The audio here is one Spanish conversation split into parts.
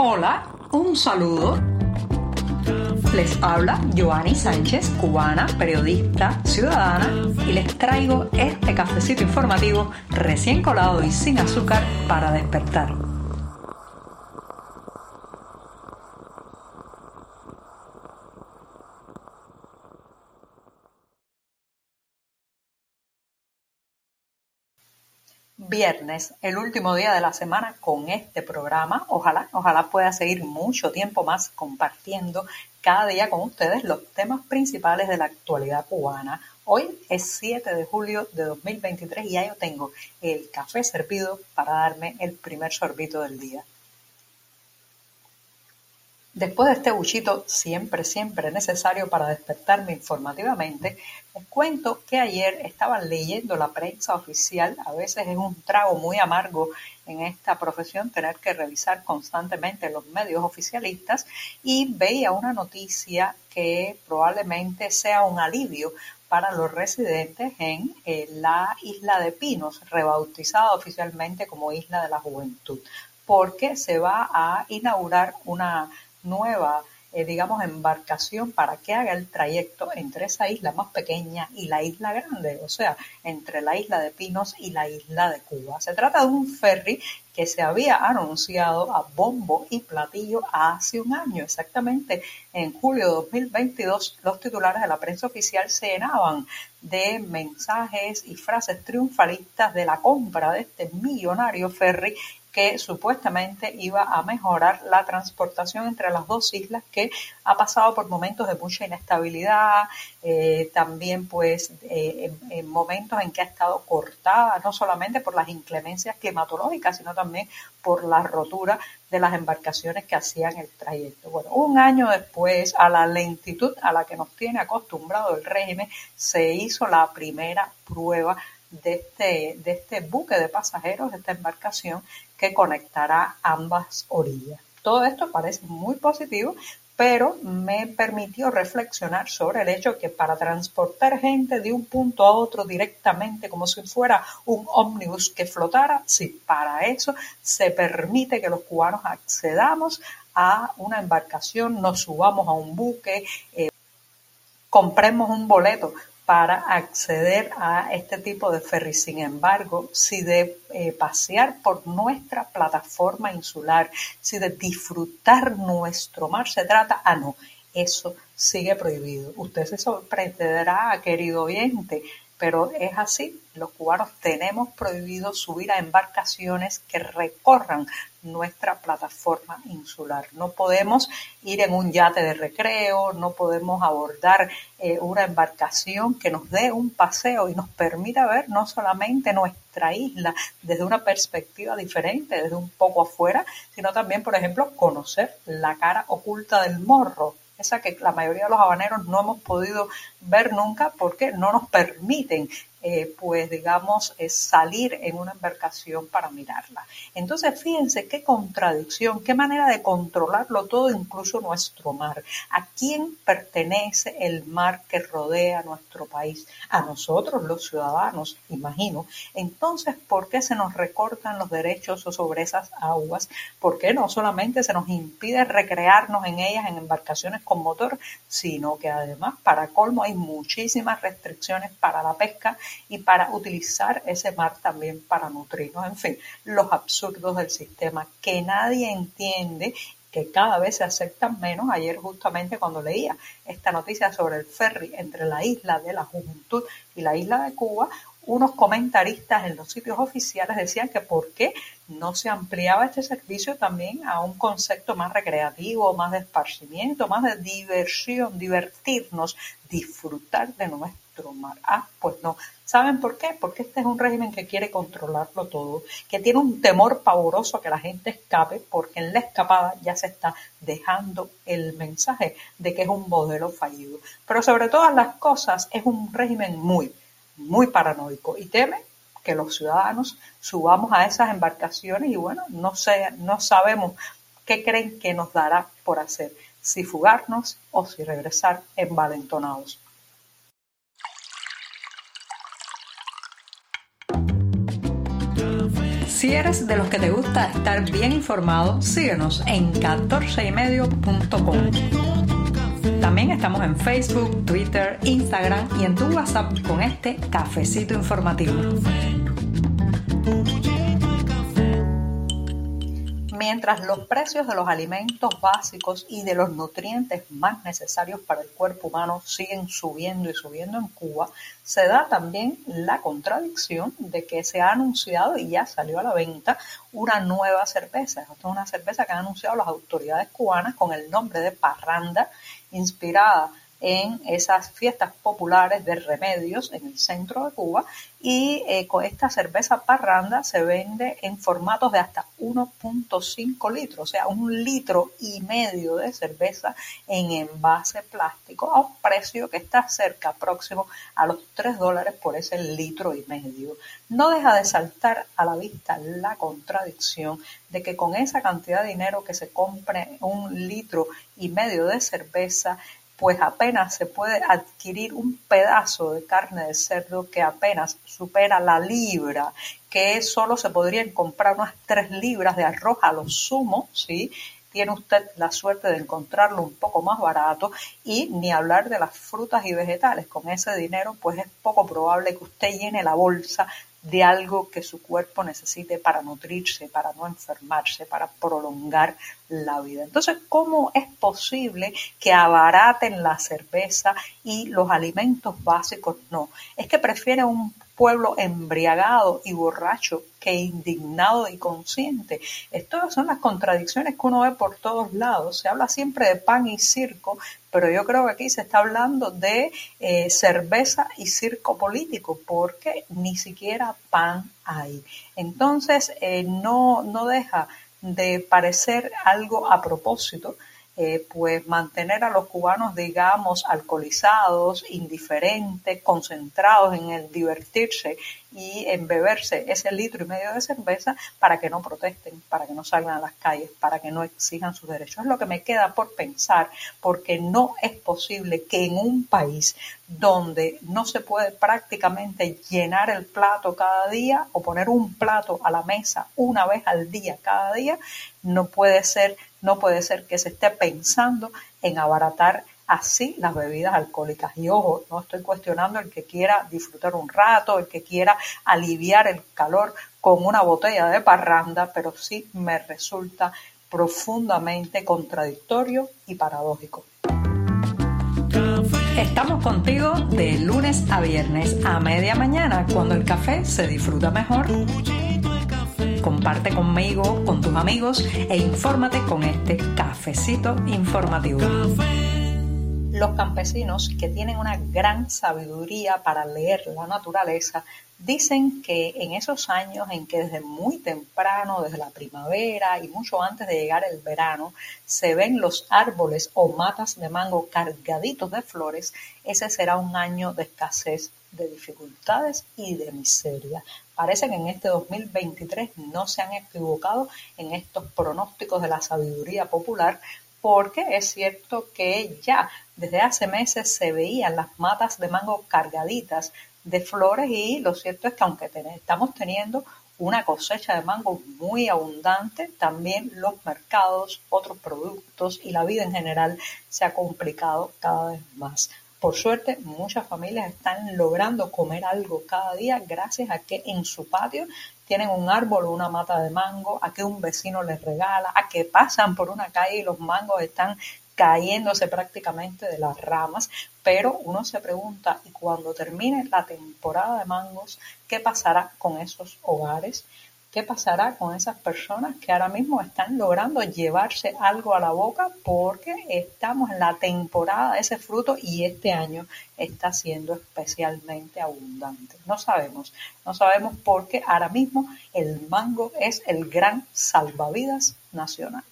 Hola, un saludo. Les habla Joanny Sánchez, cubana, periodista, ciudadana, y les traigo este cafecito informativo recién colado y sin azúcar para despertar. Viernes, el último día de la semana con este programa. Ojalá, ojalá pueda seguir mucho tiempo más compartiendo cada día con ustedes los temas principales de la actualidad cubana. Hoy es 7 de julio de 2023 y ya yo tengo el café servido para darme el primer sorbito del día. Después de este buchito siempre, siempre necesario para despertarme informativamente, les cuento que ayer estaba leyendo la prensa oficial. A veces es un trago muy amargo en esta profesión tener que revisar constantemente los medios oficialistas y veía una noticia que probablemente sea un alivio para los residentes en eh, la isla de Pinos, rebautizada oficialmente como Isla de la Juventud, porque se va a inaugurar una nueva, eh, digamos, embarcación para que haga el trayecto entre esa isla más pequeña y la isla grande, o sea, entre la isla de Pinos y la isla de Cuba. Se trata de un ferry que se había anunciado a bombo y platillo hace un año, exactamente en julio de 2022, los titulares de la prensa oficial se llenaban de mensajes y frases triunfalistas de la compra de este millonario ferry que supuestamente iba a mejorar la transportación entre las dos islas que ha pasado por momentos de mucha inestabilidad, eh, también pues eh, en, momentos en que ha estado cortada no solamente por las inclemencias climatológicas, sino también por la rotura de las embarcaciones que hacían el trayecto. Bueno, un año después, a la lentitud a la que nos tiene acostumbrado el régimen, se hizo la primera prueba de este, de este buque de pasajeros, de esta embarcación que conectará ambas orillas. Todo esto parece muy positivo, pero me permitió reflexionar sobre el hecho que para transportar gente de un punto a otro directamente como si fuera un ómnibus que flotara, si para eso se permite que los cubanos accedamos a una embarcación, nos subamos a un buque, eh, compremos un boleto para acceder a este tipo de ferry. Sin embargo, si de eh, pasear por nuestra plataforma insular, si de disfrutar nuestro mar se trata, ah, no, eso sigue prohibido. Usted se sorprenderá, querido oyente, pero es así. Los cubanos tenemos prohibido subir a embarcaciones que recorran nuestra plataforma insular. No podemos ir en un yate de recreo, no podemos abordar eh, una embarcación que nos dé un paseo y nos permita ver no solamente nuestra isla desde una perspectiva diferente, desde un poco afuera, sino también, por ejemplo, conocer la cara oculta del morro, esa que la mayoría de los habaneros no hemos podido ver nunca porque no nos permiten eh, pues digamos, salir en una embarcación para mirarla. Entonces, fíjense qué contradicción, qué manera de controlarlo todo, incluso nuestro mar. ¿A quién pertenece el mar que rodea nuestro país? A nosotros, los ciudadanos, imagino. Entonces, ¿por qué se nos recortan los derechos sobre esas aguas? ¿Por qué no solamente se nos impide recrearnos en ellas en embarcaciones con motor, sino que además, para colmo, hay muchísimas restricciones para la pesca y para utilizar ese mar también para nutrirnos. En fin, los absurdos del sistema que nadie entiende que cada vez se aceptan menos. Ayer justamente cuando leía esta noticia sobre el ferry entre la isla de la Juventud y la isla de Cuba, unos comentaristas en los sitios oficiales decían que por qué no se ampliaba este servicio también a un concepto más recreativo, más de esparcimiento, más de diversión, divertirnos, disfrutar de nuestro mar. Ah, pues no. ¿Saben por qué? Porque este es un régimen que quiere controlarlo todo, que tiene un temor pavoroso a que la gente escape, porque en la escapada ya se está dejando el mensaje de que es un modelo fallido. Pero sobre todas las cosas es un régimen muy, muy paranoico y teme que los ciudadanos subamos a esas embarcaciones y bueno, no sé, no sabemos qué creen que nos dará por hacer, si fugarnos o si regresar envalentonados. Si eres de los que te gusta estar bien informado, síguenos en 14ymedio.com. También estamos en Facebook, Twitter, Instagram y en tu WhatsApp con este cafecito informativo. Mientras los precios de los alimentos básicos y de los nutrientes más necesarios para el cuerpo humano siguen subiendo y subiendo en Cuba, se da también la contradicción de que se ha anunciado y ya salió a la venta una nueva cerveza. Esta es una cerveza que han anunciado las autoridades cubanas con el nombre de Parranda, inspirada en esas fiestas populares de remedios en el centro de Cuba y eh, con esta cerveza parranda se vende en formatos de hasta 1.5 litros, o sea, un litro y medio de cerveza en envase plástico a un precio que está cerca, próximo a los 3 dólares por ese litro y medio. No deja de saltar a la vista la contradicción de que con esa cantidad de dinero que se compre un litro y medio de cerveza, pues apenas se puede adquirir un pedazo de carne de cerdo que apenas supera la libra, que solo se podrían comprar unas tres libras de arroz a lo sumo, ¿sí? Tiene usted la suerte de encontrarlo un poco más barato y ni hablar de las frutas y vegetales. Con ese dinero, pues es poco probable que usted llene la bolsa de algo que su cuerpo necesite para nutrirse, para no enfermarse, para prolongar la vida. Entonces, ¿cómo es posible que abaraten la cerveza y los alimentos básicos no? Es que prefiere un pueblo embriagado y borracho que indignado y consciente. Estas son las contradicciones que uno ve por todos lados. Se habla siempre de pan y circo, pero yo creo que aquí se está hablando de eh, cerveza y circo político, porque ni siquiera pan hay. Entonces, eh, no, no deja de parecer algo a propósito eh, pues mantener a los cubanos, digamos, alcoholizados, indiferentes, concentrados en el divertirse y en beberse ese litro y medio de cerveza para que no protesten, para que no salgan a las calles, para que no exijan sus derechos. Es lo que me queda por pensar, porque no es posible que en un país donde no se puede prácticamente llenar el plato cada día o poner un plato a la mesa una vez al día cada día, no puede ser no puede ser que se esté pensando en abaratar así las bebidas alcohólicas. Y ojo, no estoy cuestionando el que quiera disfrutar un rato, el que quiera aliviar el calor con una botella de parranda, pero sí me resulta profundamente contradictorio y paradójico. Estamos contigo de lunes a viernes a media mañana, cuando el café se disfruta mejor. Comparte conmigo, con tus amigos e infórmate con este cafecito informativo. Los campesinos que tienen una gran sabiduría para leer la naturaleza dicen que en esos años en que desde muy temprano, desde la primavera y mucho antes de llegar el verano, se ven los árboles o matas de mango cargaditos de flores, ese será un año de escasez, de dificultades y de miseria. Parece que en este 2023 no se han equivocado en estos pronósticos de la sabiduría popular porque es cierto que ya desde hace meses se veían las matas de mango cargaditas de flores y lo cierto es que aunque estamos teniendo una cosecha de mango muy abundante, también los mercados, otros productos y la vida en general se ha complicado cada vez más. Por suerte, muchas familias están logrando comer algo cada día gracias a que en su patio tienen un árbol o una mata de mango, a que un vecino les regala, a que pasan por una calle y los mangos están cayéndose prácticamente de las ramas, pero uno se pregunta, ¿y cuando termine la temporada de mangos, qué pasará con esos hogares? ¿Qué pasará con esas personas que ahora mismo están logrando llevarse algo a la boca porque estamos en la temporada de ese fruto y este año está siendo especialmente abundante? No sabemos, no sabemos porque ahora mismo el mango es el gran salvavidas nacional.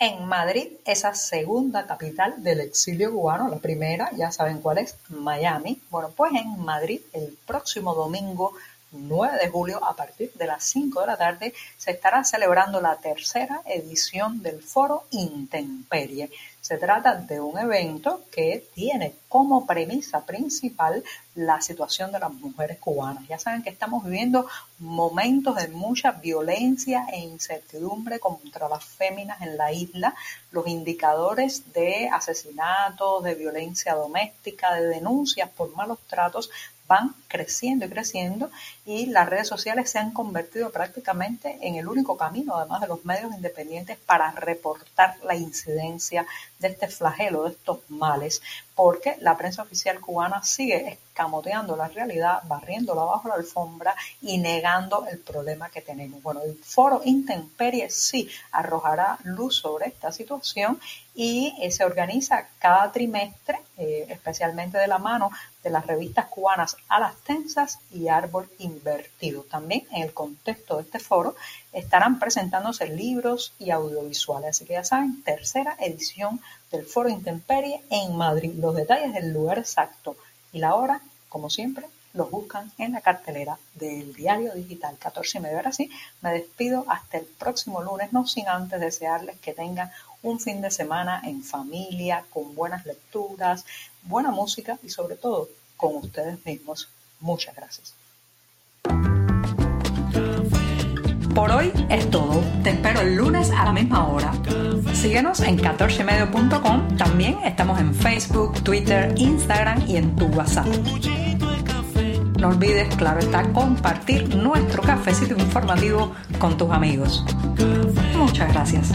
En Madrid, esa segunda capital del exilio cubano, la primera, ya saben cuál es, Miami. Bueno, pues en Madrid el próximo domingo 9 de julio a partir de las 5 de la tarde se estará celebrando la tercera edición del Foro Intemperie. Se trata de un evento que tiene como premisa principal la situación de las mujeres cubanas. Ya saben que estamos viviendo momentos de mucha violencia e incertidumbre contra las féminas en la isla. Los indicadores de asesinatos, de violencia doméstica, de denuncias por malos tratos van creciendo y creciendo y las redes sociales se han convertido prácticamente en el único camino, además de los medios independientes, para reportar la incidencia de este flagelo, de estos males, porque la prensa oficial cubana sigue escamoteando la realidad, barriéndola bajo la alfombra y negando el problema que tenemos. Bueno, el foro Intemperie sí arrojará luz sobre esta situación y eh, se organiza cada trimestre, eh, especialmente de la mano de las revistas cubanas A las Tensas y Árbol Invertido. También en el contexto de este foro estarán presentándose libros y audiovisuales. Así que ya saben, tercera edición del Foro Intemperie en Madrid. Los detalles del lugar exacto y la hora, como siempre, los buscan en la cartelera del diario digital 14 y medio. Ahora sí, me despido hasta el próximo lunes, no sin antes desearles que tengan un fin de semana en familia, con buenas lecturas, buena música y sobre todo con ustedes mismos. Muchas gracias. Por hoy es todo. Te espero el lunes a la misma hora. Síguenos en 14medio.com. También estamos en Facebook, Twitter, Instagram y en tu WhatsApp. No olvides, claro está, compartir nuestro cafecito informativo con tus amigos. Muchas gracias.